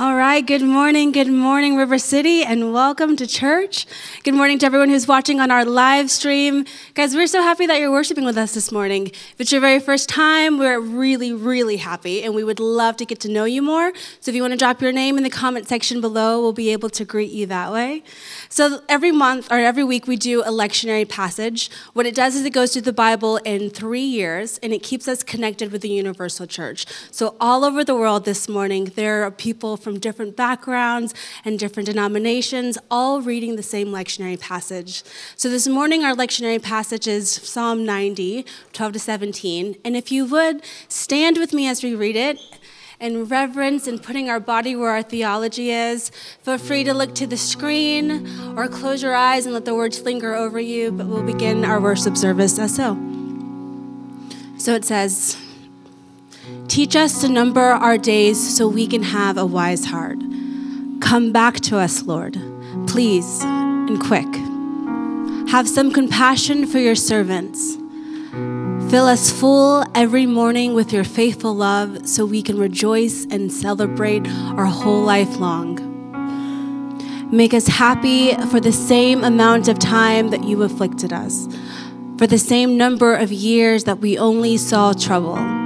All right, good morning, good morning, River City, and welcome to church. Good morning to everyone who's watching on our live stream. Guys, we're so happy that you're worshiping with us this morning. If it's your very first time, we're really, really happy, and we would love to get to know you more. So if you want to drop your name in the comment section below, we'll be able to greet you that way. So every month or every week, we do a lectionary passage. What it does is it goes through the Bible in three years, and it keeps us connected with the universal church. So all over the world this morning, there are people from from different backgrounds and different denominations, all reading the same lectionary passage. So this morning, our lectionary passage is Psalm 90, 12 to 17. And if you would, stand with me as we read it in reverence and putting our body where our theology is. Feel free to look to the screen or close your eyes and let the words linger over you, but we'll begin our worship service as so. So it says, Teach us to number our days so we can have a wise heart. Come back to us, Lord, please and quick. Have some compassion for your servants. Fill us full every morning with your faithful love so we can rejoice and celebrate our whole life long. Make us happy for the same amount of time that you afflicted us, for the same number of years that we only saw trouble.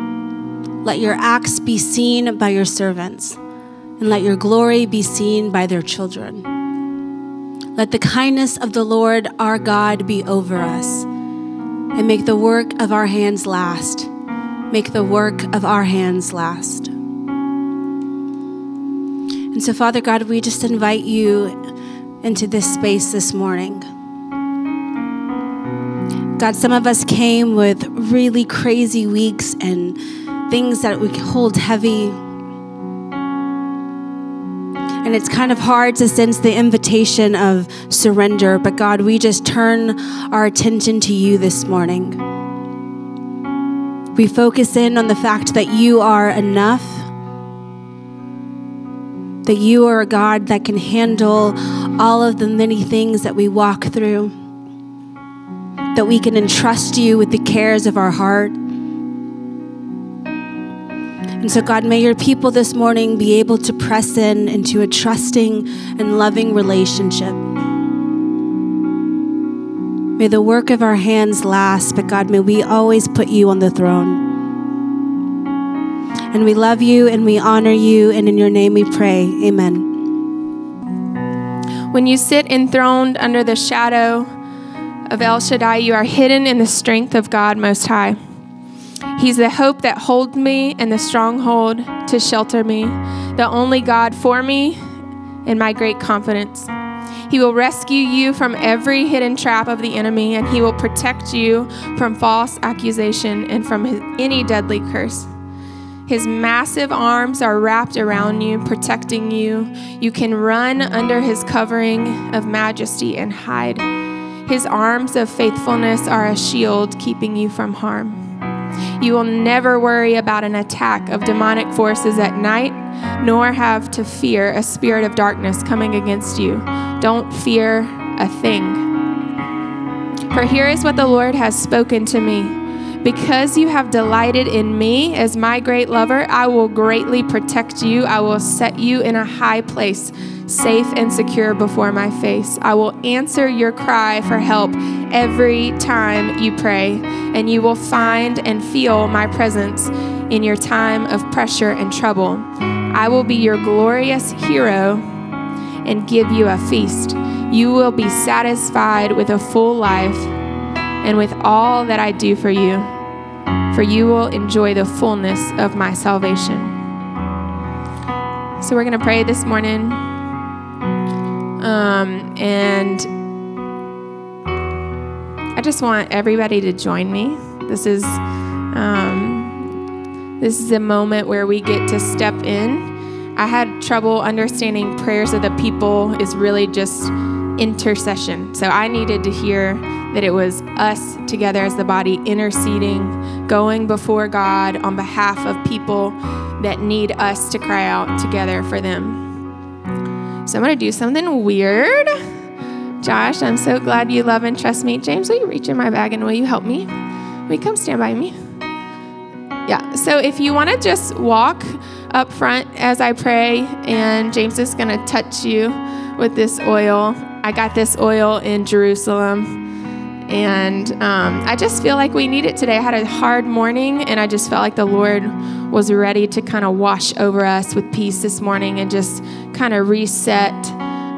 Let your acts be seen by your servants, and let your glory be seen by their children. Let the kindness of the Lord our God be over us, and make the work of our hands last. Make the work of our hands last. And so, Father God, we just invite you into this space this morning. God, some of us came with really crazy weeks and things that we hold heavy. And it's kind of hard to sense the invitation of surrender, but God, we just turn our attention to you this morning. We focus in on the fact that you are enough, that you are a God that can handle all of the many things that we walk through, that we can entrust you with the cares of our heart. And so, God, may your people this morning be able to press in into a trusting and loving relationship. May the work of our hands last, but God, may we always put you on the throne. And we love you and we honor you, and in your name we pray. Amen. When you sit enthroned under the shadow of El Shaddai, you are hidden in the strength of God Most High. He's the hope that holds me and the stronghold to shelter me, the only God for me and my great confidence. He will rescue you from every hidden trap of the enemy, and he will protect you from false accusation and from his, any deadly curse. His massive arms are wrapped around you, protecting you. You can run under his covering of majesty and hide. His arms of faithfulness are a shield keeping you from harm. You will never worry about an attack of demonic forces at night, nor have to fear a spirit of darkness coming against you. Don't fear a thing. For here is what the Lord has spoken to me. Because you have delighted in me as my great lover, I will greatly protect you. I will set you in a high place safe and secure before my face. I will answer your cry for help every time you pray, and you will find and feel my presence in your time of pressure and trouble. I will be your glorious hero and give you a feast. You will be satisfied with a full life and with all that I do for you, for you will enjoy the fullness of my salvation. So, we're going to pray this morning. Um, and I just want everybody to join me. This is um, this is a moment where we get to step in. I had trouble understanding prayers of the people is really just intercession. So I needed to hear that it was us together as the body interceding, going before God on behalf of people that need us to cry out together for them. So I'm going to do something weird. Josh, I'm so glad you love and trust me. James, will you reach in my bag and will you help me? Will you come stand by me? Yeah, so if you want to just walk up front as I pray, and James is going to touch you with this oil. I got this oil in Jerusalem. And um, I just feel like we need it today. I had a hard morning, and I just felt like the Lord was ready to kind of wash over us with peace this morning and just kind of reset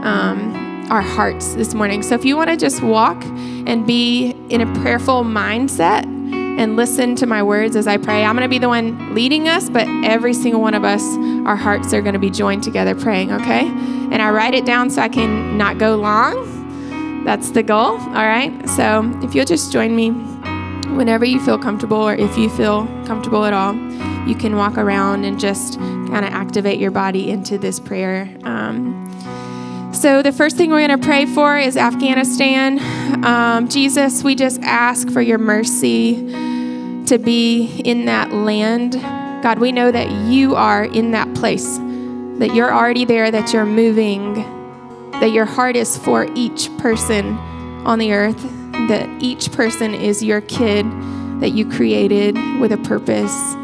um, our hearts this morning. So if you want to just walk and be in a prayerful mindset and listen to my words as I pray, I'm going to be the one leading us, but every single one of us, our hearts are going to be joined together praying, okay? And I write it down so I can not go long. That's the goal, all right? So if you'll just join me whenever you feel comfortable or if you feel comfortable at all, you can walk around and just kind of activate your body into this prayer. Um, so, the first thing we're going to pray for is Afghanistan. Um, Jesus, we just ask for your mercy to be in that land. God, we know that you are in that place, that you're already there, that you're moving, that your heart is for each person on the earth, that each person is your kid that you created with a purpose,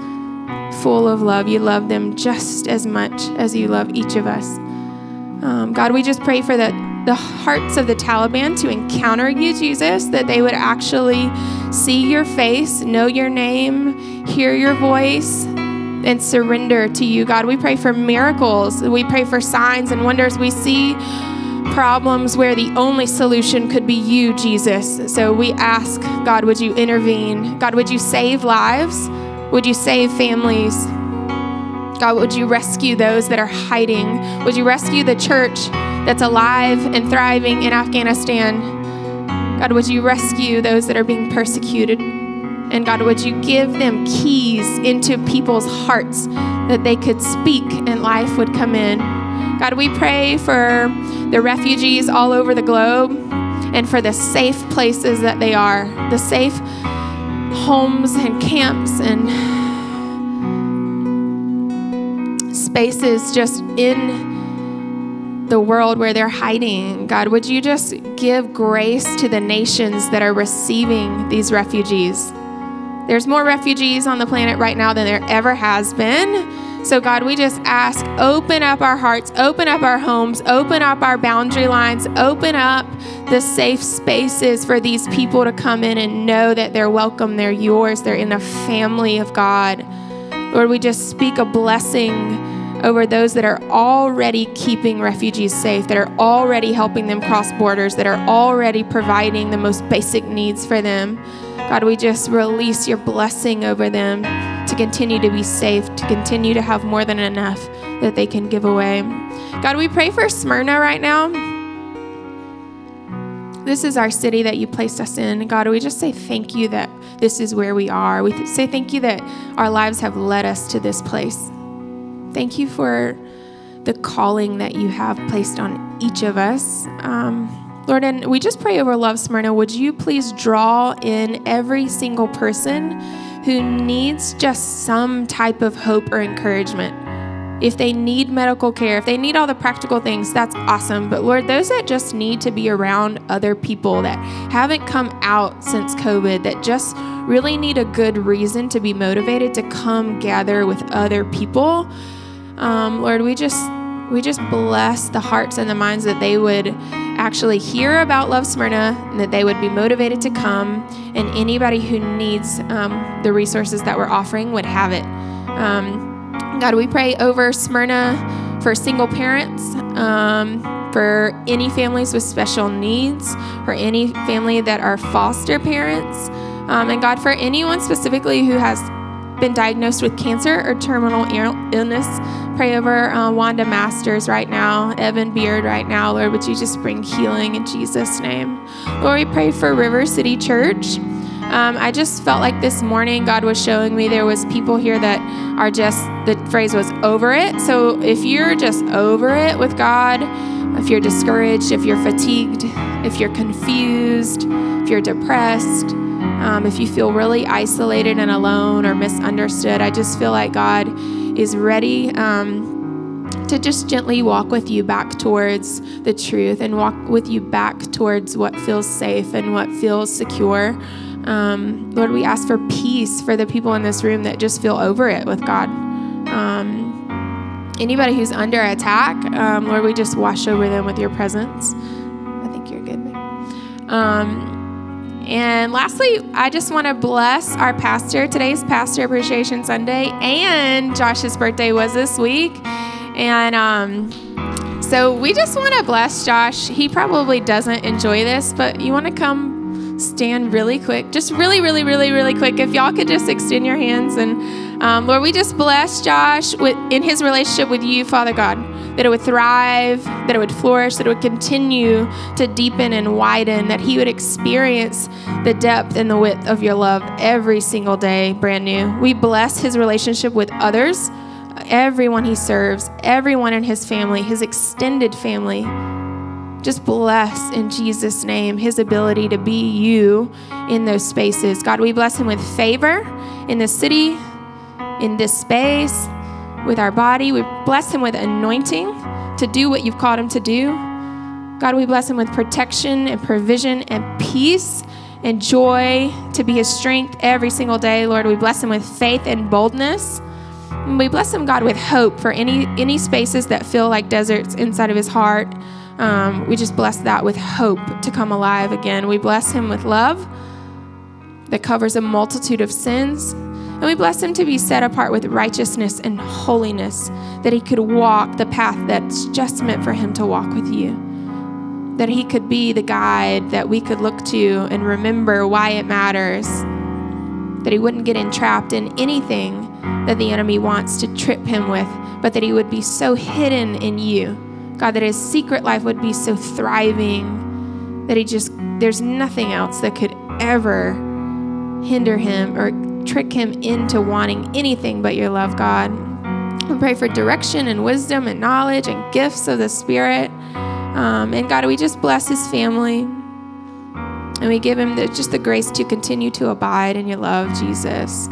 full of love. You love them just as much as you love each of us. Um, God, we just pray for the, the hearts of the Taliban to encounter you, Jesus, that they would actually see your face, know your name, hear your voice, and surrender to you. God, we pray for miracles. We pray for signs and wonders. We see problems where the only solution could be you, Jesus. So we ask, God, would you intervene? God, would you save lives? Would you save families? God, would you rescue those that are hiding? Would you rescue the church that's alive and thriving in Afghanistan? God, would you rescue those that are being persecuted? And God, would you give them keys into people's hearts that they could speak and life would come in? God, we pray for the refugees all over the globe and for the safe places that they are, the safe homes and camps and spaces just in the world where they're hiding. God, would you just give grace to the nations that are receiving these refugees? There's more refugees on the planet right now than there ever has been. So, God, we just ask open up our hearts, open up our homes, open up our boundary lines, open up the safe spaces for these people to come in and know that they're welcome, they're yours, they're in the family of God. Lord, we just speak a blessing over those that are already keeping refugees safe, that are already helping them cross borders, that are already providing the most basic needs for them. God, we just release your blessing over them to continue to be safe, to continue to have more than enough that they can give away. God, we pray for Smyrna right now. This is our city that you placed us in. God, we just say thank you that this is where we are. We say thank you that our lives have led us to this place. Thank you for the calling that you have placed on each of us. Um, Lord, and we just pray over Love Smyrna. Would you please draw in every single person who needs just some type of hope or encouragement? If they need medical care, if they need all the practical things, that's awesome. But Lord, those that just need to be around other people that haven't come out since COVID, that just really need a good reason to be motivated to come gather with other people. Um, Lord, we just we just bless the hearts and the minds that they would actually hear about Love Smyrna and that they would be motivated to come, and anybody who needs um, the resources that we're offering would have it. Um, God, we pray over Smyrna for single parents, um, for any families with special needs, for any family that are foster parents, um, and God, for anyone specifically who has been diagnosed with cancer or terminal illness, pray over uh, Wanda Masters right now, Evan Beard right now. Lord, would you just bring healing in Jesus' name? Lord, we pray for River City Church. Um, I just felt like this morning God was showing me there was people here that are just the phrase was over it. So if you're just over it with God, if you're discouraged, if you're fatigued, if you're confused, if you're depressed, um, if you feel really isolated and alone or misunderstood, I just feel like God is ready um, to just gently walk with you back towards the truth and walk with you back towards what feels safe and what feels secure. Um, Lord, we ask for peace for the people in this room that just feel over it with God. Um, anybody who's under attack, um, Lord, we just wash over them with your presence. I think you're good. And lastly, I just want to bless our pastor. Today's Pastor Appreciation Sunday, and Josh's birthday was this week. And um, so we just want to bless Josh. He probably doesn't enjoy this, but you want to come stand really quick, just really, really, really, really quick. If y'all could just extend your hands and um, Lord, we just bless Josh with, in his relationship with you, Father God, that it would thrive, that it would flourish, that it would continue to deepen and widen, that he would experience the depth and the width of your love every single day, brand new. We bless his relationship with others, everyone he serves, everyone in his family, his extended family just bless in Jesus' name his ability to be you in those spaces. God, we bless him with favor in the city, in this space, with our body. We bless him with anointing to do what you've called him to do. God, we bless him with protection and provision and peace and joy to be his strength every single day. Lord, we bless him with faith and boldness. And we bless him, God, with hope for any any spaces that feel like deserts inside of his heart. Um, we just bless that with hope to come alive again. We bless him with love that covers a multitude of sins. And we bless him to be set apart with righteousness and holiness, that he could walk the path that's just meant for him to walk with you. That he could be the guide that we could look to and remember why it matters. That he wouldn't get entrapped in anything that the enemy wants to trip him with, but that he would be so hidden in you God, that his secret life would be so thriving that he just, there's nothing else that could ever hinder him or trick him into wanting anything but your love, God. We pray for direction and wisdom and knowledge and gifts of the Spirit. Um, and God, we just bless his family. And we give him the, just the grace to continue to abide in your love, Jesus.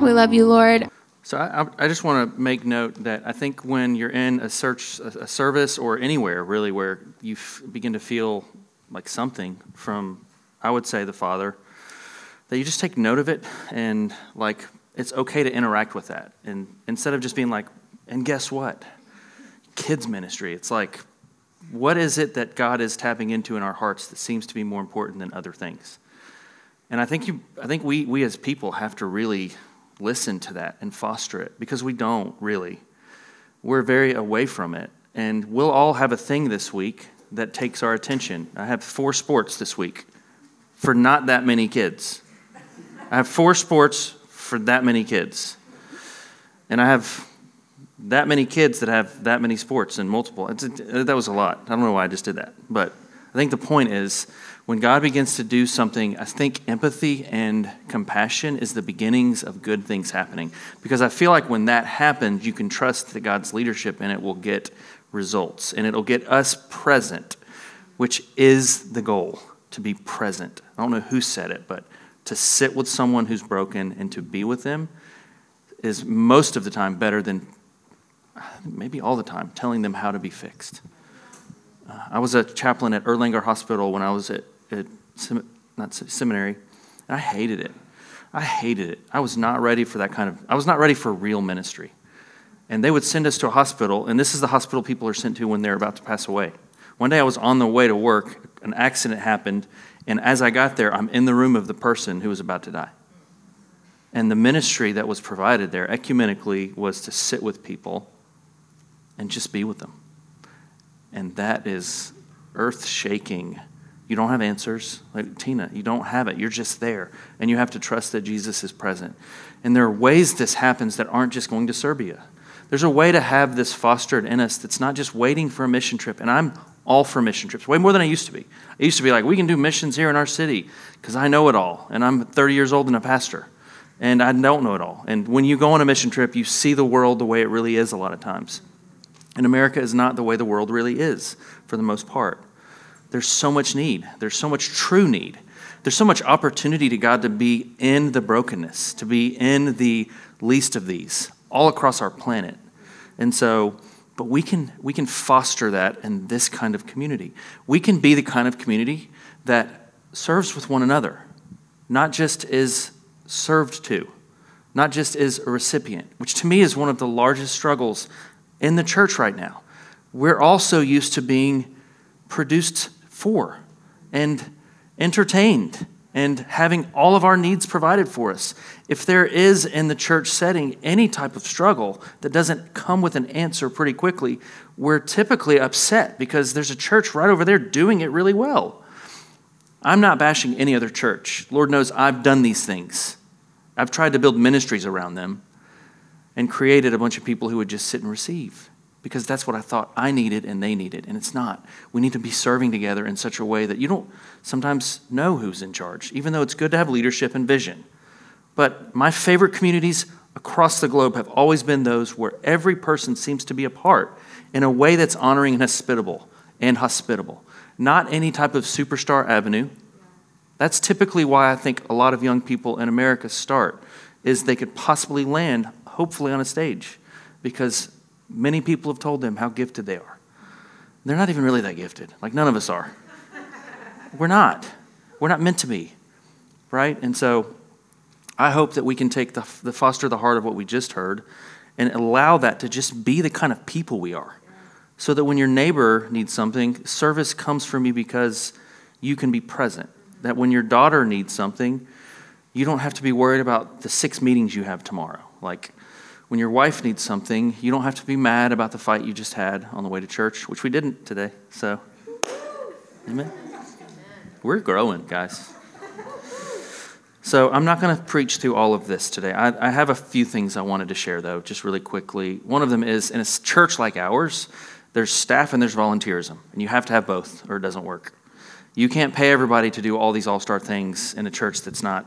We love you, Lord. So I, I just want to make note that I think when you're in a search, a service, or anywhere really where you f- begin to feel like something from, I would say, the Father, that you just take note of it and like it's okay to interact with that, and instead of just being like, and guess what, kids ministry, it's like, what is it that God is tapping into in our hearts that seems to be more important than other things? And I think you, I think we, we as people have to really listen to that and foster it because we don't really. We're very away from it. And we'll all have a thing this week that takes our attention. I have four sports this week for not that many kids. I have four sports for that many kids. And I have that many kids that have that many sports and multiple. that was a lot. I don't know why I just did that. But I think the point is when God begins to do something, I think empathy and compassion is the beginnings of good things happening. Because I feel like when that happens, you can trust that God's leadership and it will get results and it'll get us present, which is the goal to be present. I don't know who said it, but to sit with someone who's broken and to be with them is most of the time better than maybe all the time telling them how to be fixed. Uh, I was a chaplain at Erlanger Hospital when I was at at not seminary, and I hated it. I hated it. I was not ready for that kind of, I was not ready for real ministry. And they would send us to a hospital, and this is the hospital people are sent to when they're about to pass away. One day I was on the way to work, an accident happened, and as I got there, I'm in the room of the person who was about to die. And the ministry that was provided there ecumenically was to sit with people and just be with them. And that is earth shaking you don't have answers. Like Tina, you don't have it. You're just there. And you have to trust that Jesus is present. And there are ways this happens that aren't just going to Serbia. There's a way to have this fostered in us that's not just waiting for a mission trip. And I'm all for mission trips, way more than I used to be. I used to be like, we can do missions here in our city because I know it all. And I'm 30 years old and a pastor. And I don't know it all. And when you go on a mission trip, you see the world the way it really is a lot of times. And America is not the way the world really is for the most part. There's so much need. There's so much true need. There's so much opportunity to God to be in the brokenness, to be in the least of these, all across our planet. And so, but we can we can foster that in this kind of community. We can be the kind of community that serves with one another, not just is served to. not just is a recipient, which to me is one of the largest struggles in the church right now. We're also used to being produced for and entertained and having all of our needs provided for us. If there is in the church setting any type of struggle that doesn't come with an answer pretty quickly, we're typically upset because there's a church right over there doing it really well. I'm not bashing any other church. Lord knows I've done these things. I've tried to build ministries around them and created a bunch of people who would just sit and receive because that's what I thought I needed and they needed, and it's not. We need to be serving together in such a way that you don't sometimes know who's in charge, even though it's good to have leadership and vision. But my favorite communities across the globe have always been those where every person seems to be a part in a way that's honoring and hospitable and hospitable. Not any type of superstar avenue. That's typically why I think a lot of young people in America start is they could possibly land hopefully on a stage because Many people have told them how gifted they are. They're not even really that gifted. Like, none of us are. We're not. We're not meant to be, right? And so I hope that we can take the, the foster the heart of what we just heard and allow that to just be the kind of people we are. So that when your neighbor needs something, service comes from you because you can be present. That when your daughter needs something, you don't have to be worried about the six meetings you have tomorrow. Like, when your wife needs something, you don't have to be mad about the fight you just had on the way to church, which we didn't today. So, amen. We're growing, guys. So, I'm not going to preach through all of this today. I, I, have a few things I wanted to share, though, just really quickly. One of them is in a church like ours, there's staff and there's volunteerism, and you have to have both, or it doesn't work. You can't pay everybody to do all these all star things in a church that's not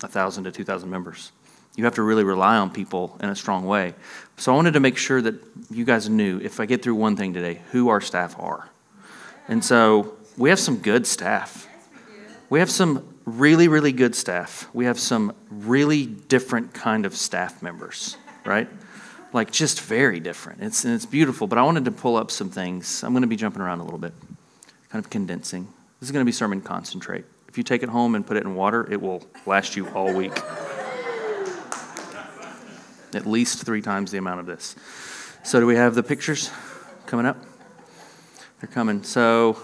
1,000 to 2,000 members you have to really rely on people in a strong way. So I wanted to make sure that you guys knew, if I get through one thing today, who our staff are. And so we have some good staff. We have some really, really good staff. We have some really different kind of staff members, right? Like just very different. It's, and it's beautiful, but I wanted to pull up some things. I'm going to be jumping around a little bit, kind of condensing. This is going to be sermon concentrate. If you take it home and put it in water, it will last you all week at least three times the amount of this. So, do we have the pictures coming up? They're coming. So.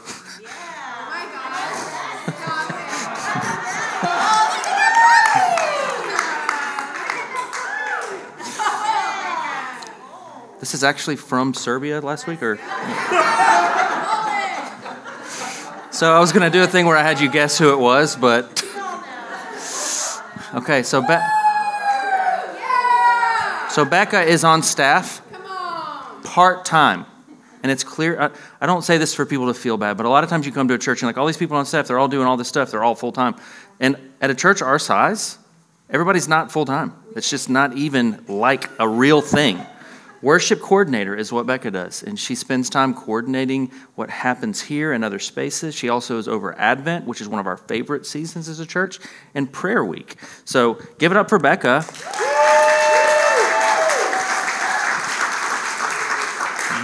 this is actually from Serbia last week, or. So I was going to do a thing where I had you guess who it was, but. Okay, so back. So Becca is on staff part time. And it's clear, I, I, don't say this for people to feel bad, but a lot of times you come to a church and like all these people on staff, they're all doing all this stuff, they're all full time. And at a church our size, everybody's not full time. It's just not even like a real thing. Worship coordinator is what Becca does, and she spends time coordinating what happens here and other spaces. She also is over Advent, which is one of our favorite seasons as a church, and prayer week. So give it up for Becca.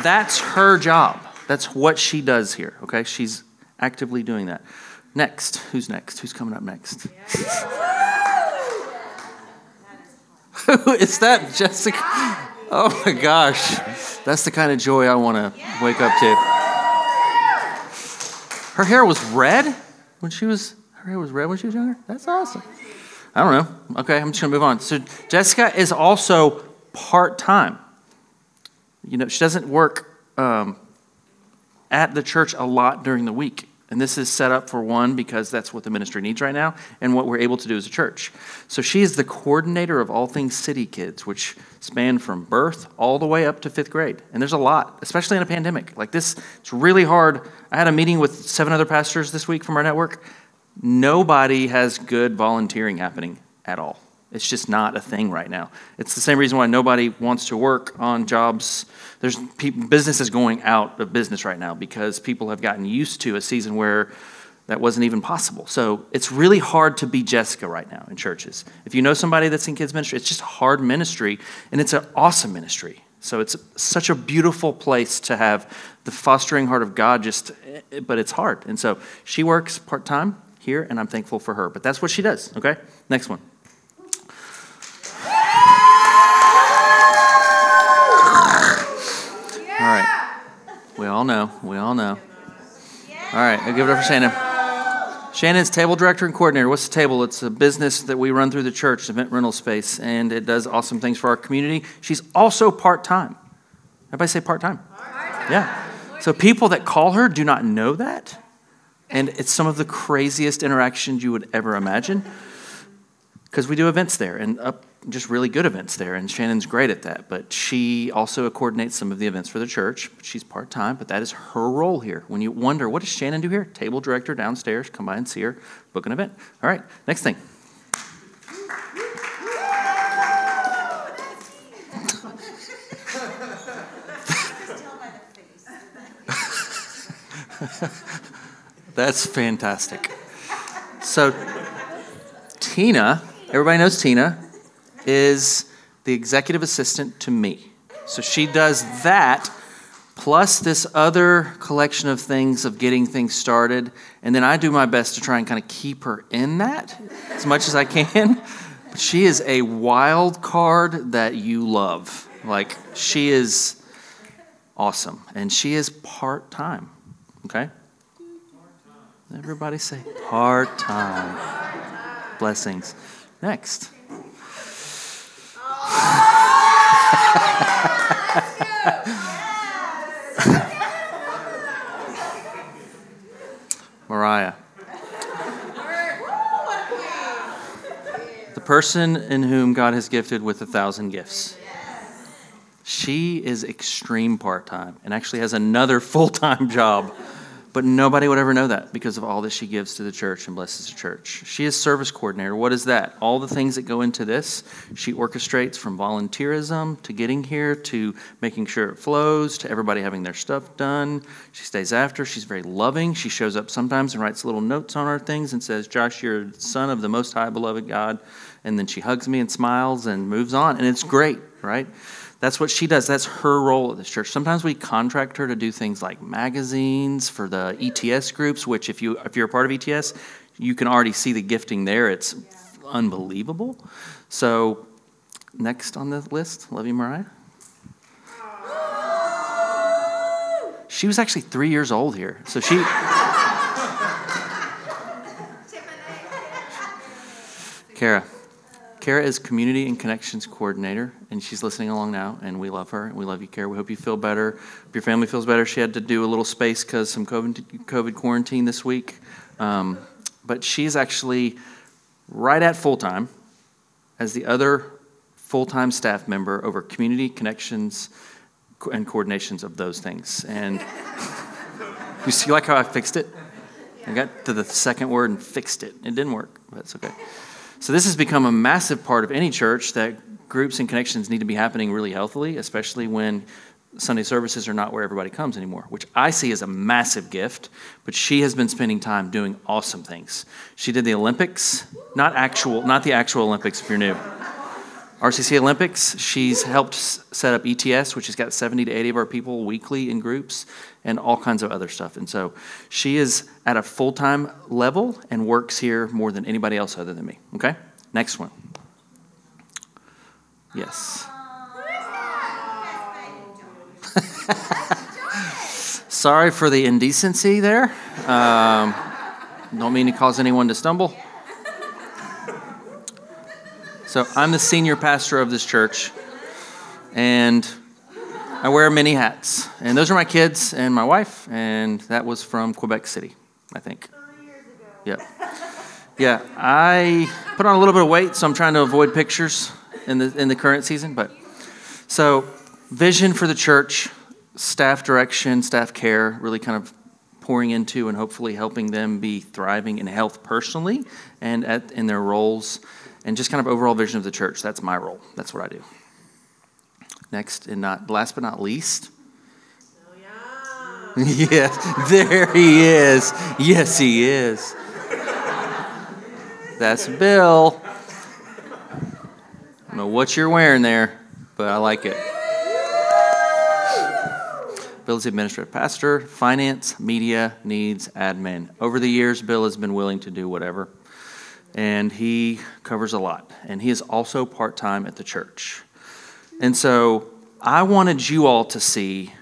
That's her job. That's what she does here, okay? She's actively doing that. Next, who's next? Who's coming up next? Who is that, Jessica? Oh my gosh. That's the kind of joy I want to wake up to. Her hair was red when she was her hair was red when she was younger. That's awesome. I don't know. Okay, I'm just going to move on. So Jessica is also part-time you know, she doesn't work um, at the church a lot during the week. And this is set up for one because that's what the ministry needs right now and what we're able to do as a church. So she is the coordinator of all things City Kids, which span from birth all the way up to fifth grade. And there's a lot, especially in a pandemic. Like this, it's really hard. I had a meeting with seven other pastors this week from our network. Nobody has good volunteering happening at all. It's just not a thing right now. It's the same reason why nobody wants to work on jobs. There's businesses going out of business right now because people have gotten used to a season where that wasn't even possible. So it's really hard to be Jessica right now in churches. If you know somebody that's in kids ministry, it's just hard ministry, and it's an awesome ministry. So it's such a beautiful place to have the fostering heart of God. Just, eh, but it's hard, and so she works part time here, and I'm thankful for her. But that's what she does. Okay, next one. We all know. We all know. All right, I'll give it up for Shannon. Shannon's table director and coordinator. What's the table? It's a business that we run through the church, event rental space, and it does awesome things for our community. She's also part time. Everybody say part time. Yeah. So people that call her do not know that, and it's some of the craziest interactions you would ever imagine because we do events there and up just really good events there, and Shannon's great at that. But she also coordinates some of the events for the church. She's part time, but that is her role here. When you wonder, what does Shannon do here? Table director downstairs, come by and see her, book an event. All right, next thing. That's fantastic. So, Tina, everybody knows Tina is the executive assistant to me. So she does that plus this other collection of things of getting things started. And then I do my best to try and kind of keep her in that as much as I can. But she is a wild card that you love. Like, she is awesome. And she is part time. Okay? Everybody say part time. Blessings. Next. Mariah. The person in whom God has gifted with a thousand gifts. She is extreme part time and actually has another full time job but nobody would ever know that because of all that she gives to the church and blesses the church. She is service coordinator. What is that? All the things that go into this, she orchestrates from volunteerism to getting here to making sure it flows to everybody having their stuff done. She stays after. She's very loving. She shows up sometimes and writes little notes on our things and says, Josh, you're son of the most high beloved God. And then she hugs me and smiles and moves on. And it's great, right? That's what she does. That's her role at this church. Sometimes we contract her to do things like magazines for the ETS groups, which if you if you're a part of ETS, you can already see the gifting there. It's unbelievable. So next on the list, love you, Mariah. She was actually three years old here. So she Kara. Kara is Community and Connections Coordinator, and she's listening along now, and we love her. And we love you, Kara. We hope you feel better. If your family feels better, she had to do a little space because some COVID, COVID quarantine this week. Um, but she's actually right at full time as the other full time staff member over community connections and coordinations of those things. And you see, like how I fixed it? I got to the second word and fixed it. It didn't work, but it's okay. So, this has become a massive part of any church that groups and connections need to be happening really healthily, especially when Sunday services are not where everybody comes anymore, which I see as a massive gift. But she has been spending time doing awesome things. She did the Olympics, not actual, not the actual Olympics if you're new. RCC Olympics, she's helped set up ETS, which has got 70 to 80 of our people weekly in groups, and all kinds of other stuff. And so she is at a full time level and works here more than anybody else other than me. Okay? Next one. Yes. Sorry for the indecency there. Um, don't mean to cause anyone to stumble. So I'm the senior pastor of this church, and I wear many hats. And those are my kids and my wife, and that was from Quebec City, I think. Yeah. Yeah, I put on a little bit of weight, so I'm trying to avoid pictures in the in the current season. But so vision for the church, staff direction, staff care, really kind of pouring into and hopefully helping them be thriving in health personally and at, in their roles and just kind of overall vision of the church. That's my role. That's what I do. Next, and not last but not least. Oh, yeah. yes, there he is. Yes, he is. That's Bill. I don't know what you're wearing there, but I like it. Bill is the administrative pastor, finance, media, needs, admin. Over the years, Bill has been willing to do whatever and he covers a lot. And he is also part time at the church. And so I wanted you all to see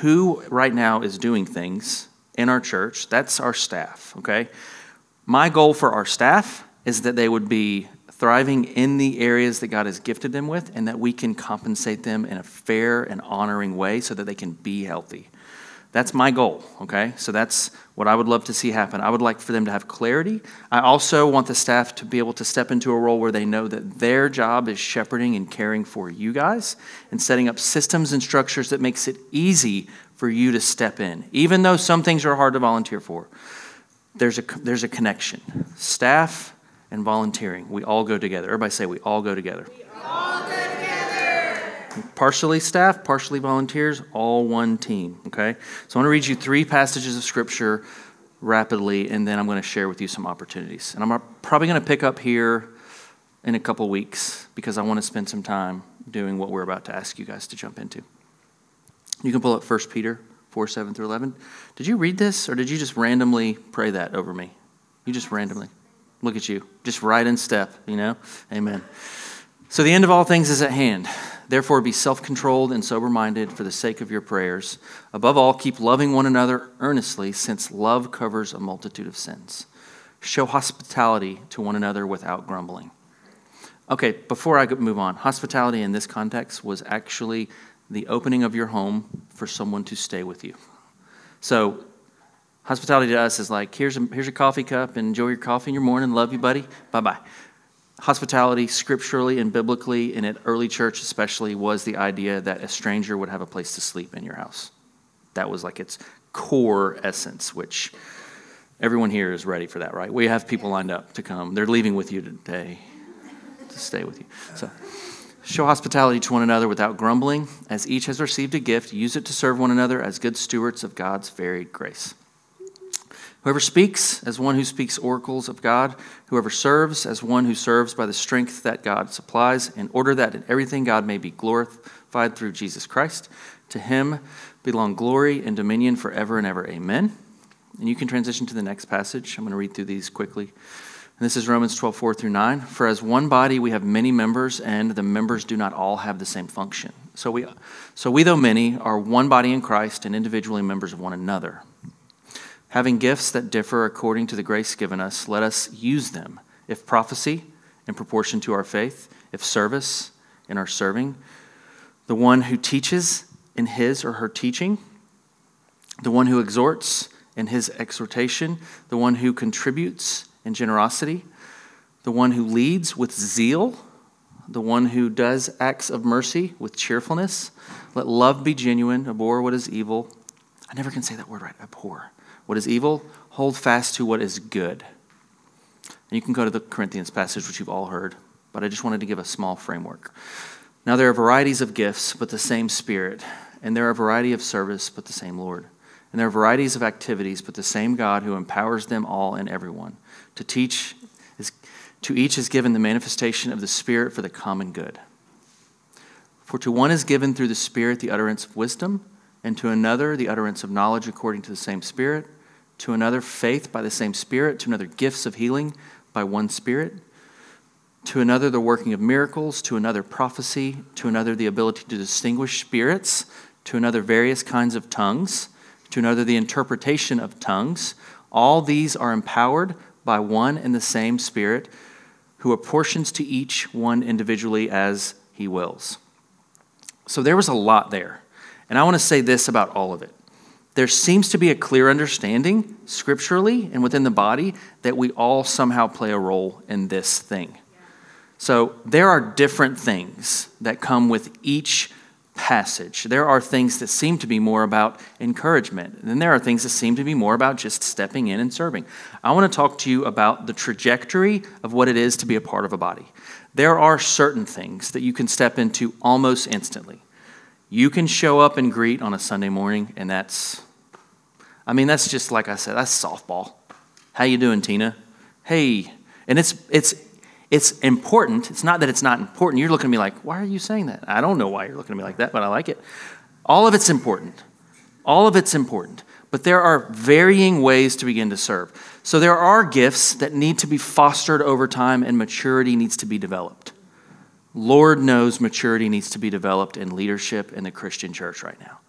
who right now is doing things in our church. That's our staff, okay? My goal for our staff is that they would be thriving in the areas that God has gifted them with and that we can compensate them in a fair and honoring way so that they can be healthy. That's my goal, okay? So that's what I would love to see happen. I would like for them to have clarity. I also want the staff to be able to step into a role where they know that their job is shepherding and caring for you guys and setting up systems and structures that makes it easy for you to step in. Even though some things are hard to volunteer for, there's a, there's a connection. Staff and volunteering, we all go together. Everybody say, we all go together. We all go together. Partially staff, partially volunteers, all one team, okay? So I want to read you three passages of scripture rapidly, and then I'm going to share with you some opportunities. And I'm probably going to pick up here in a couple weeks because I want to spend some time doing what we're about to ask you guys to jump into. You can pull up 1 Peter 4 7 through 11. Did you read this, or did you just randomly pray that over me? You just randomly. Look at you, just right in step, you know? Amen. So the end of all things is at hand. Therefore, be self controlled and sober minded for the sake of your prayers. Above all, keep loving one another earnestly, since love covers a multitude of sins. Show hospitality to one another without grumbling. Okay, before I move on, hospitality in this context was actually the opening of your home for someone to stay with you. So, hospitality to us is like, here's a, here's a coffee cup, enjoy your coffee in your morning, love you, buddy, bye bye. Hospitality, scripturally and biblically, and at early church especially, was the idea that a stranger would have a place to sleep in your house. That was like its core essence, which everyone here is ready for that, right? We have people lined up to come. They're leaving with you today to stay with you. So, Show hospitality to one another without grumbling. As each has received a gift, use it to serve one another as good stewards of God's varied grace. Whoever speaks, as one who speaks oracles of God. Whoever serves, as one who serves by the strength that God supplies, in order that in everything God may be glorified through Jesus Christ. To him belong glory and dominion forever and ever. Amen. And you can transition to the next passage. I'm going to read through these quickly. And this is Romans 12, 4 through 9. For as one body we have many members, and the members do not all have the same function. So we, so we, though many, are one body in Christ and individually members of one another. Having gifts that differ according to the grace given us, let us use them. If prophecy, in proportion to our faith, if service, in our serving, the one who teaches in his or her teaching, the one who exhorts in his exhortation, the one who contributes in generosity, the one who leads with zeal, the one who does acts of mercy with cheerfulness. Let love be genuine, abhor what is evil. I never can say that word right, abhor. What is evil, hold fast to what is good. And you can go to the Corinthians passage, which you've all heard, but I just wanted to give a small framework. Now, there are varieties of gifts, but the same Spirit. And there are a variety of service, but the same Lord. And there are varieties of activities, but the same God who empowers them all and everyone. To teach is to each is given the manifestation of the Spirit for the common good. For to one is given through the Spirit the utterance of wisdom, and to another the utterance of knowledge according to the same Spirit, to another faith by the same Spirit, to another gifts of healing by one Spirit, to another the working of miracles, to another prophecy, to another the ability to distinguish spirits, to another various kinds of tongues, to another the interpretation of tongues. All these are empowered by one and the same Spirit, who apportions to each one individually as he wills. So there was a lot there. And I want to say this about all of it. There seems to be a clear understanding, scripturally and within the body, that we all somehow play a role in this thing. So there are different things that come with each passage. There are things that seem to be more about encouragement, and then there are things that seem to be more about just stepping in and serving. I want to talk to you about the trajectory of what it is to be a part of a body. There are certain things that you can step into almost instantly. You can show up and greet on a Sunday morning, and that's, I mean, that's just like I said, that's softball. How you doing, Tina? Hey, and it's it's it's important. It's not that it's not important. You're looking at me like, why are you saying that? I don't know why you're looking at me like that, but I like it. All of it's important. All of it's important. But there are varying ways to begin to serve. So there are gifts that need to be fostered over time and maturity needs to be developed. Lord knows maturity needs to be developed in leadership in the Christian church right now.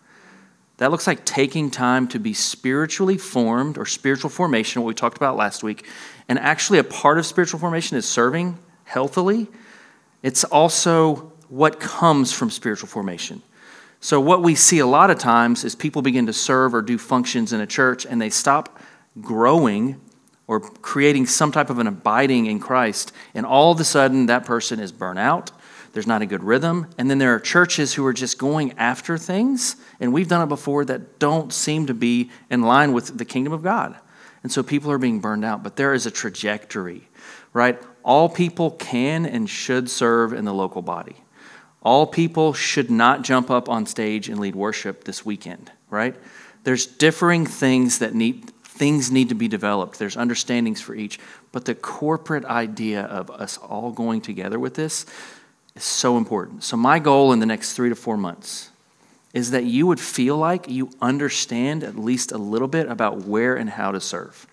That looks like taking time to be spiritually formed or spiritual formation, what we talked about last week. And actually, a part of spiritual formation is serving healthily. It's also what comes from spiritual formation. So, what we see a lot of times is people begin to serve or do functions in a church and they stop growing or creating some type of an abiding in Christ, and all of a sudden that person is burnt out. There's not a good rhythm. And then there are churches who are just going after things, and we've done it before, that don't seem to be in line with the kingdom of God. And so people are being burned out. But there is a trajectory, right? All people can and should serve in the local body. All people should not jump up on stage and lead worship this weekend, right? There's differing things that need things need to be developed. There's understandings for each, but the corporate idea of us all going together with this is so important. So my goal in the next 3 to 4 months is that you would feel like you understand at least a little bit about where and how to serve.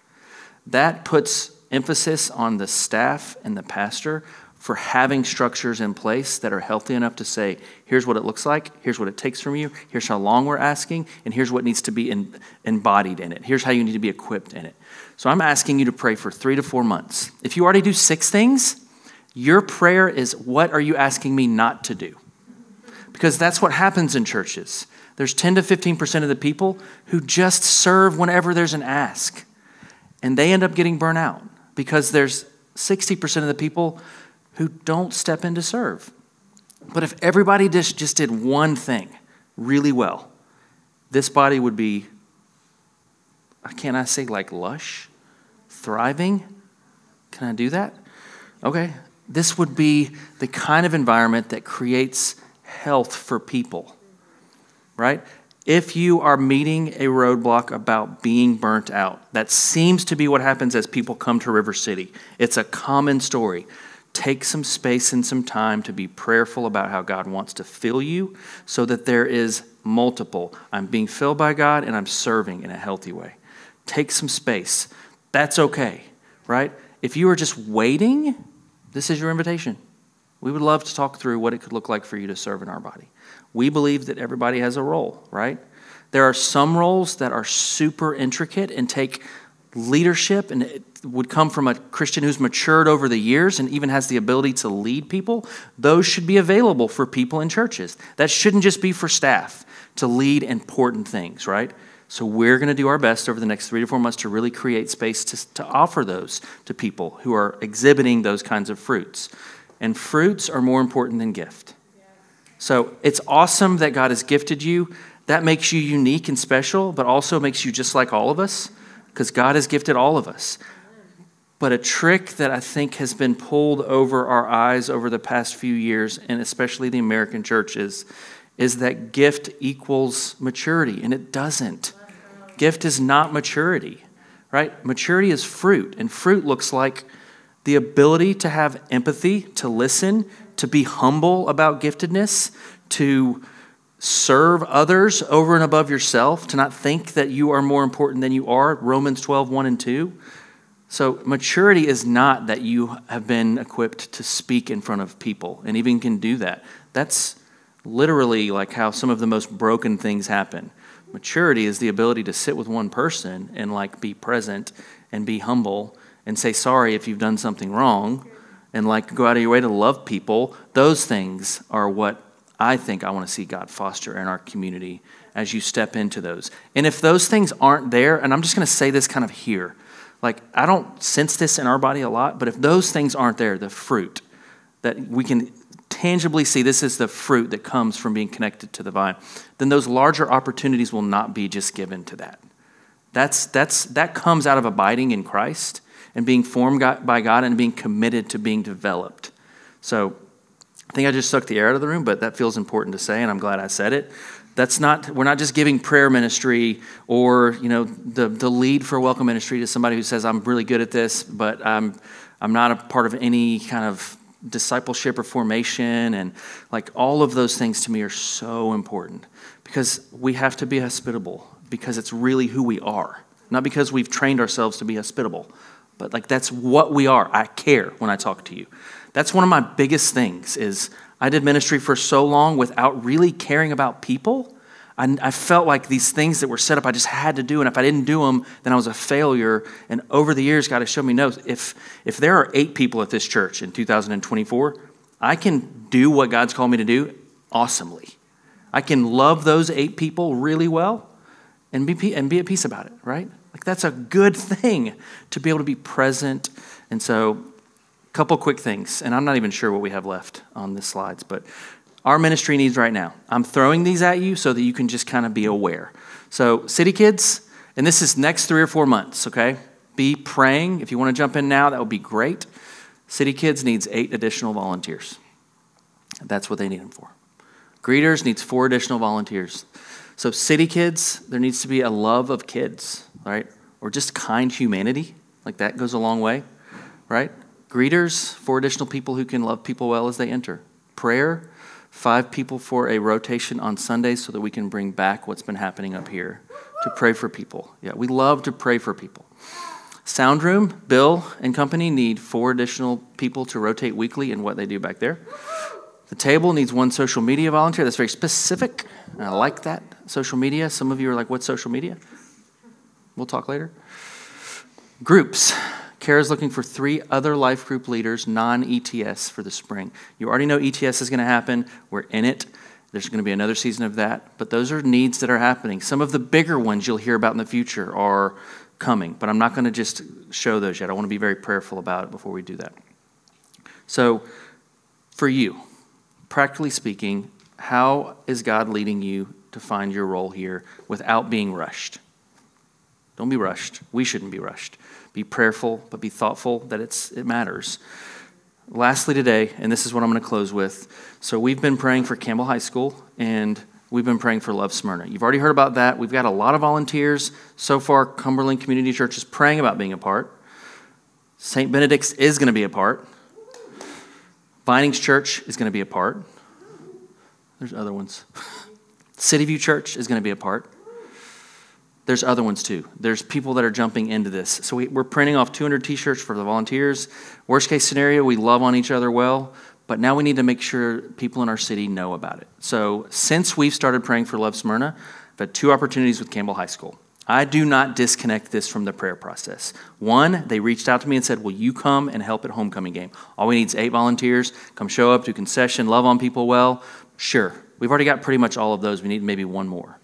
That puts emphasis on the staff and the pastor for having structures in place that are healthy enough to say, here's what it looks like, here's what it takes from you, here's how long we're asking, and here's what needs to be in, embodied in it. Here's how you need to be equipped in it. So I'm asking you to pray for three to four months. If you already do six things, your prayer is, what are you asking me not to do? Because that's what happens in churches. There's 10 to 15% of the people who just serve whenever there's an ask. And they end up getting burnt out because there's 60% of the people who don't step in to serve. But if everybody just, just did one thing really well, this body would be, uh, can I say like lush, thriving? Can I do that? Okay. This would be the kind of environment that creates health for people, right? If you are meeting a roadblock about being burnt out, that seems to be what happens as people come to River City. It's a common story take some space and some time to be prayerful about how God wants to fill you so that there is multiple. I'm being filled by God and I'm serving in a healthy way. Take some space. That's okay, right? If you are just waiting, this is your invitation. We would love to talk through what it could look like for you to serve in our body. We believe that everybody has a role, right? There are some roles that are super intricate and take leadership and it would come from a Christian who's matured over the years and even has the ability to lead people, those should be available for people in churches. That shouldn't just be for staff to lead important things, right? So we're going to do our best over the next three to four months to really create space to, to offer those to people who are exhibiting those kinds of fruits. And fruits are more important than gift. So it's awesome that God has gifted you. That makes you unique and special, but also makes you just like all of us because God has gifted all of us. But a trick that I think has been pulled over our eyes over the past few years, and especially the American churches, is that gift equals maturity, and it doesn't. Gift is not maturity, right? Maturity is fruit, and fruit looks like the ability to have empathy, to listen, to be humble about giftedness, to serve others over and above yourself, to not think that you are more important than you are. Romans 12, 1 and 2. So, maturity is not that you have been equipped to speak in front of people and even can do that. That's literally like how some of the most broken things happen. Maturity is the ability to sit with one person and like be present and be humble and say sorry if you've done something wrong and like go out of your way to love people. Those things are what I think I want to see God foster in our community as you step into those. And if those things aren't there, and I'm just going to say this kind of here, like I don't sense this in our body a lot, but if those things aren't there, the fruit that we can tangibly see this is the fruit that comes from being connected to the vine, then those larger opportunities will not be just given to that. That's, that's, that comes out of abiding in Christ and being formed by God and being committed to being developed. So I think I just sucked the air out of the room, but that feels important to say, and I'm glad I said it. That's not, we're not just giving prayer ministry or, you know, the, the lead for welcome ministry to somebody who says, I'm really good at this, but I'm, I'm not a part of any kind of discipleship or formation. And like all of those things to me are so important because we have to be hospitable because it's really who we are, not because we've trained ourselves to be hospitable, but like that's what we are. I care when I talk to you. That's one of my biggest things is I did ministry for so long without really caring about people. I, I, felt like these things that were set up, I just had to do. And if I didn't do them, then I was a failure. And over the years, God has shown me no, if, if there are eight people at this church in 2024, I can do what God's called me to do awesomely. I can love those eight people really well and be, and be at peace about it, right? Like that's a good thing to be able to be present. And so, a couple quick things, and I'm not even sure what we have left on the slides, but our ministry needs right now. I'm throwing these at you so that you can just kind of be aware. So, City Kids, and this is next three or four months, okay? Be praying. If you want to jump in now, that would be great. City Kids needs eight additional volunteers. That's what they need them for. Greeters needs four additional volunteers. So, City Kids, there needs to be a love of kids right? Or just kind humanity, like that goes a long way, right? Greeters, four additional people who can love people well as they enter. Prayer, five people for a rotation on Sundays so that we can bring back what's been happening up here to pray for people. Yeah, we love to pray for people. Sound room, Bill and company need four additional people to rotate weekly in what they do back there. The table needs one social media volunteer. That's very specific. I like that. Social media. Some of you are like, what's social media? We'll talk later. Groups. Kara's looking for three other life group leaders, non ETS, for the spring. You already know ETS is going to happen. We're in it. There's going to be another season of that. But those are needs that are happening. Some of the bigger ones you'll hear about in the future are coming, but I'm not going to just show those yet. I want to be very prayerful about it before we do that. So, for you, practically speaking, how is God leading you to find your role here without being rushed? Don't be rushed. We shouldn't be rushed. Be prayerful, but be thoughtful that it's, it matters. Lastly, today, and this is what I'm going to close with. So, we've been praying for Campbell High School, and we've been praying for Love Smyrna. You've already heard about that. We've got a lot of volunteers. So far, Cumberland Community Church is praying about being a part. St. Benedict's is going to be a part. Vinings Church is going to be a part. There's other ones. City View Church is going to be a part there's other ones too. There's people that are jumping into this. So we, are printing off 200 t shirts for the volunteers. Worst case scenario, we love on each other well, but now we need to make sure people in our city know about it. So since we've started praying for Love Smyrna, I've had two opportunities with Campbell High School. I do not disconnect this from the prayer process. One, they reached out to me and said, Will you come and help at homecoming game? All we need is eight volunteers. Come show up, do concession, love on people well. Sure. We've already got pretty much all of those. We need maybe one more.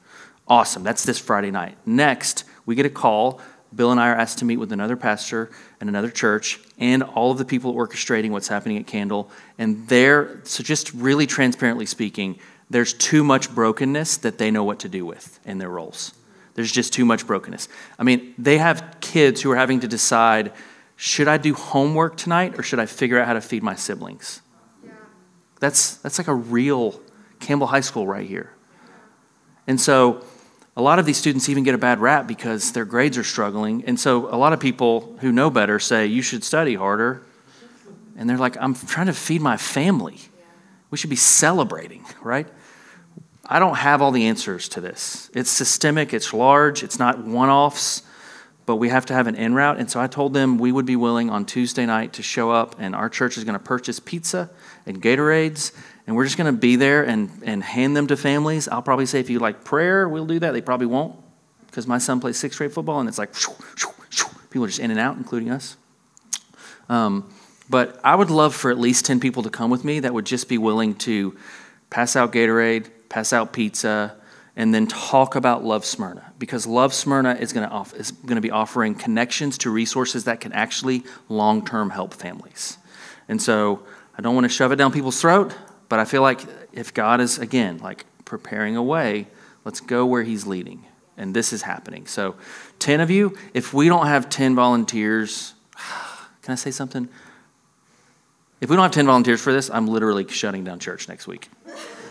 Awesome. That's this Friday night. Next, we get a call. Bill and I are asked to meet with another pastor and another church and all of the people orchestrating what's happening at Campbell. And there, so just really transparently speaking, there's too much brokenness that they know what to do with in their roles. There's just too much brokenness. I mean, they have kids who are having to decide should I do homework tonight or should I figure out how to feed my siblings? Yeah. That's, that's like a real Campbell High School right here. And so a lot of these students even get a bad rap because their grades are struggling. And so a lot of people who know better say, you should study harder. And they're like, I'm trying to feed my family. We should be celebrating, right? I don't have all the answers to this. It's systemic, it's large, it's not one offs, but we have to have an in route. And so I told them we would be willing on Tuesday night to show up, and our church is going to purchase pizza and Gatorades and we're just going to be there and, and hand them to families. I'll probably say, if you like prayer, we'll do that. They probably won't because my son plays sixth grade football and it's like people are just in and out, including us. Um, but I would love for at least 10 people to come with me that would just be willing to pass out Gatorade, pass out pizza, and then talk about Love Smyrna because Love Smyrna is going off, to be offering connections to resources that can actually long term help families. And so I don't want to shove it down people's throat. But I feel like if God is, again, like preparing a way, let's go where He's leading. And this is happening. So, 10 of you, if we don't have 10 volunteers, can I say something? If we don't have 10 volunteers for this, I'm literally shutting down church next week.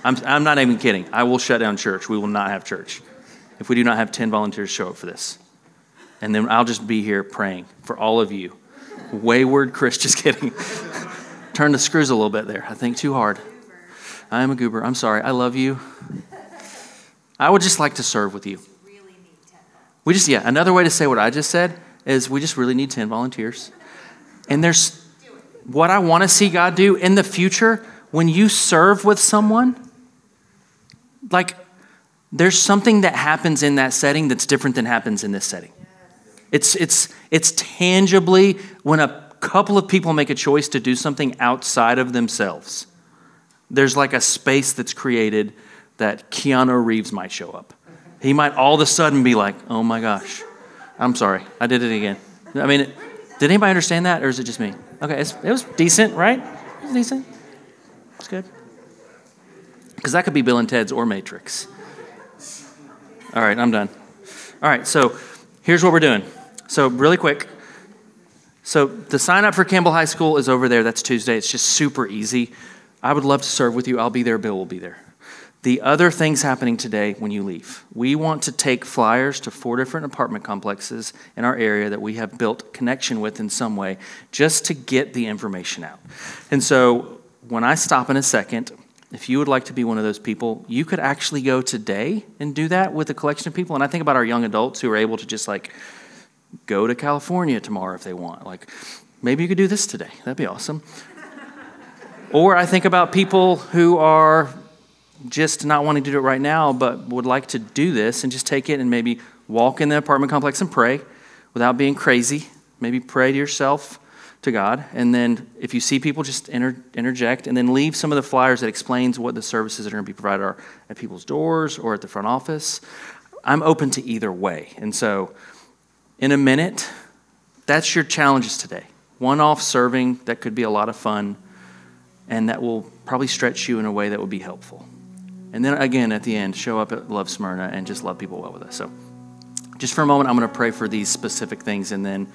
I'm, I'm not even kidding. I will shut down church. We will not have church if we do not have 10 volunteers show up for this. And then I'll just be here praying for all of you. Wayward Chris, just kidding. Turn the screws a little bit there. I think too hard. I am a goober. I'm sorry. I love you. I would just like to serve with you. We just, yeah, another way to say what I just said is we just really need 10 volunteers. And there's what I want to see God do in the future when you serve with someone, like there's something that happens in that setting that's different than happens in this setting. It's, it's, it's tangibly when a couple of people make a choice to do something outside of themselves, there's like a space that's created that Keanu Reeves might show up. He might all of a sudden be like, oh my gosh, I'm sorry, I did it again. I mean, did anybody understand that, or is it just me? Okay, it was decent, right? It was decent. It's good. Because that could be Bill and Ted's or Matrix. All right, I'm done. All right, so here's what we're doing. So, really quick. So, the sign up for Campbell High School is over there. That's Tuesday. It's just super easy. I would love to serve with you. I'll be there. Bill will be there. The other things happening today when you leave. We want to take flyers to four different apartment complexes in our area that we have built connection with in some way just to get the information out. And so when I stop in a second, if you would like to be one of those people, you could actually go today and do that with a collection of people. And I think about our young adults who are able to just like go to California tomorrow if they want. Like maybe you could do this today. That'd be awesome. Or I think about people who are just not wanting to do it right now, but would like to do this and just take it and maybe walk in the apartment complex and pray without being crazy. Maybe pray to yourself, to God. And then if you see people, just inter- interject and then leave some of the flyers that explains what the services that are going to be provided are at people's doors or at the front office. I'm open to either way. And so in a minute, that's your challenges today. One off serving that could be a lot of fun and that will probably stretch you in a way that will be helpful. And then again, at the end, show up at Love Smyrna and just love people well with us. So, just for a moment, I'm going to pray for these specific things and then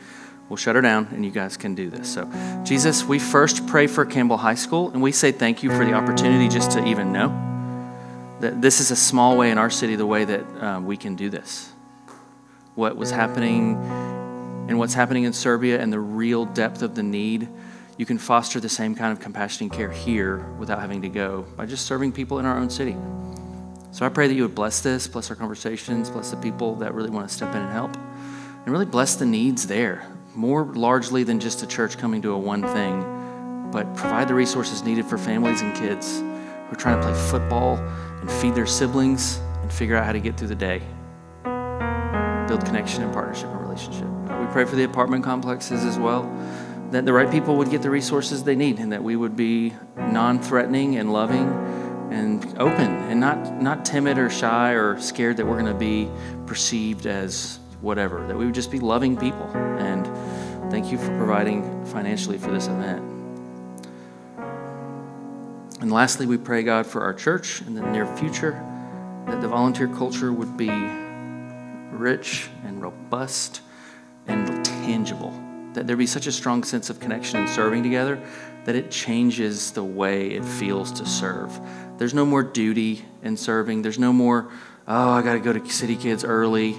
we'll shut her down and you guys can do this. So, Jesus, we first pray for Campbell High School and we say thank you for the opportunity just to even know that this is a small way in our city, the way that um, we can do this. What was happening and what's happening in Serbia and the real depth of the need you can foster the same kind of compassion and care here without having to go by just serving people in our own city. So I pray that you would bless this, bless our conversations, bless the people that really want to step in and help, and really bless the needs there, more largely than just a church coming to a one thing, but provide the resources needed for families and kids who are trying to play football and feed their siblings and figure out how to get through the day. Build connection and partnership and relationship. We pray for the apartment complexes as well that the right people would get the resources they need and that we would be non-threatening and loving and open and not not timid or shy or scared that we're going to be perceived as whatever that we would just be loving people. And thank you for providing financially for this event. And lastly we pray god for our church in the near future that the volunteer culture would be rich and robust and tangible that there be such a strong sense of connection and serving together that it changes the way it feels to serve. There's no more duty in serving. There's no more, oh, I got to go to City Kids early.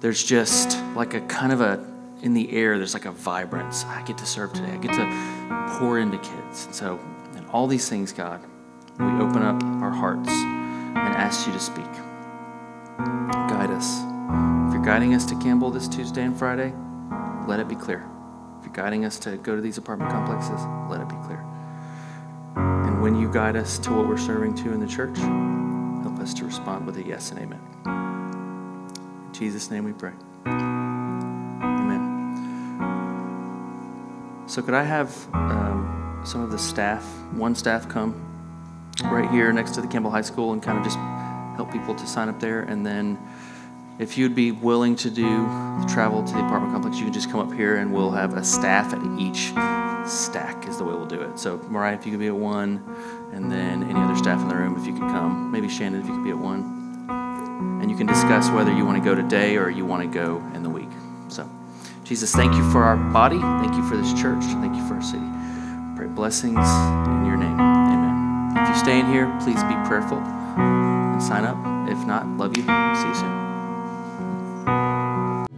There's just like a kind of a, in the air, there's like a vibrance. I get to serve today. I get to pour into kids. And so, in all these things, God, we open up our hearts and ask you to speak. Guide us. If you're guiding us to Campbell this Tuesday and Friday, let it be clear. If you're guiding us to go to these apartment complexes, let it be clear. And when you guide us to what we're serving to in the church, help us to respond with a yes and amen. In Jesus' name we pray. Amen. So, could I have um, some of the staff, one staff, come right here next to the Campbell High School and kind of just help people to sign up there? And then if you'd be willing to do travel to the apartment complex, you can just come up here and we'll have a staff at each stack, is the way we'll do it. So, Mariah, if you could be at one, and then any other staff in the room, if you could come. Maybe Shannon, if you could be at one. And you can discuss whether you want to go today or you want to go in the week. So, Jesus, thank you for our body. Thank you for this church. Thank you for our city. Pray blessings in your name. Amen. If you stay in here, please be prayerful and sign up. If not, love you. See you soon.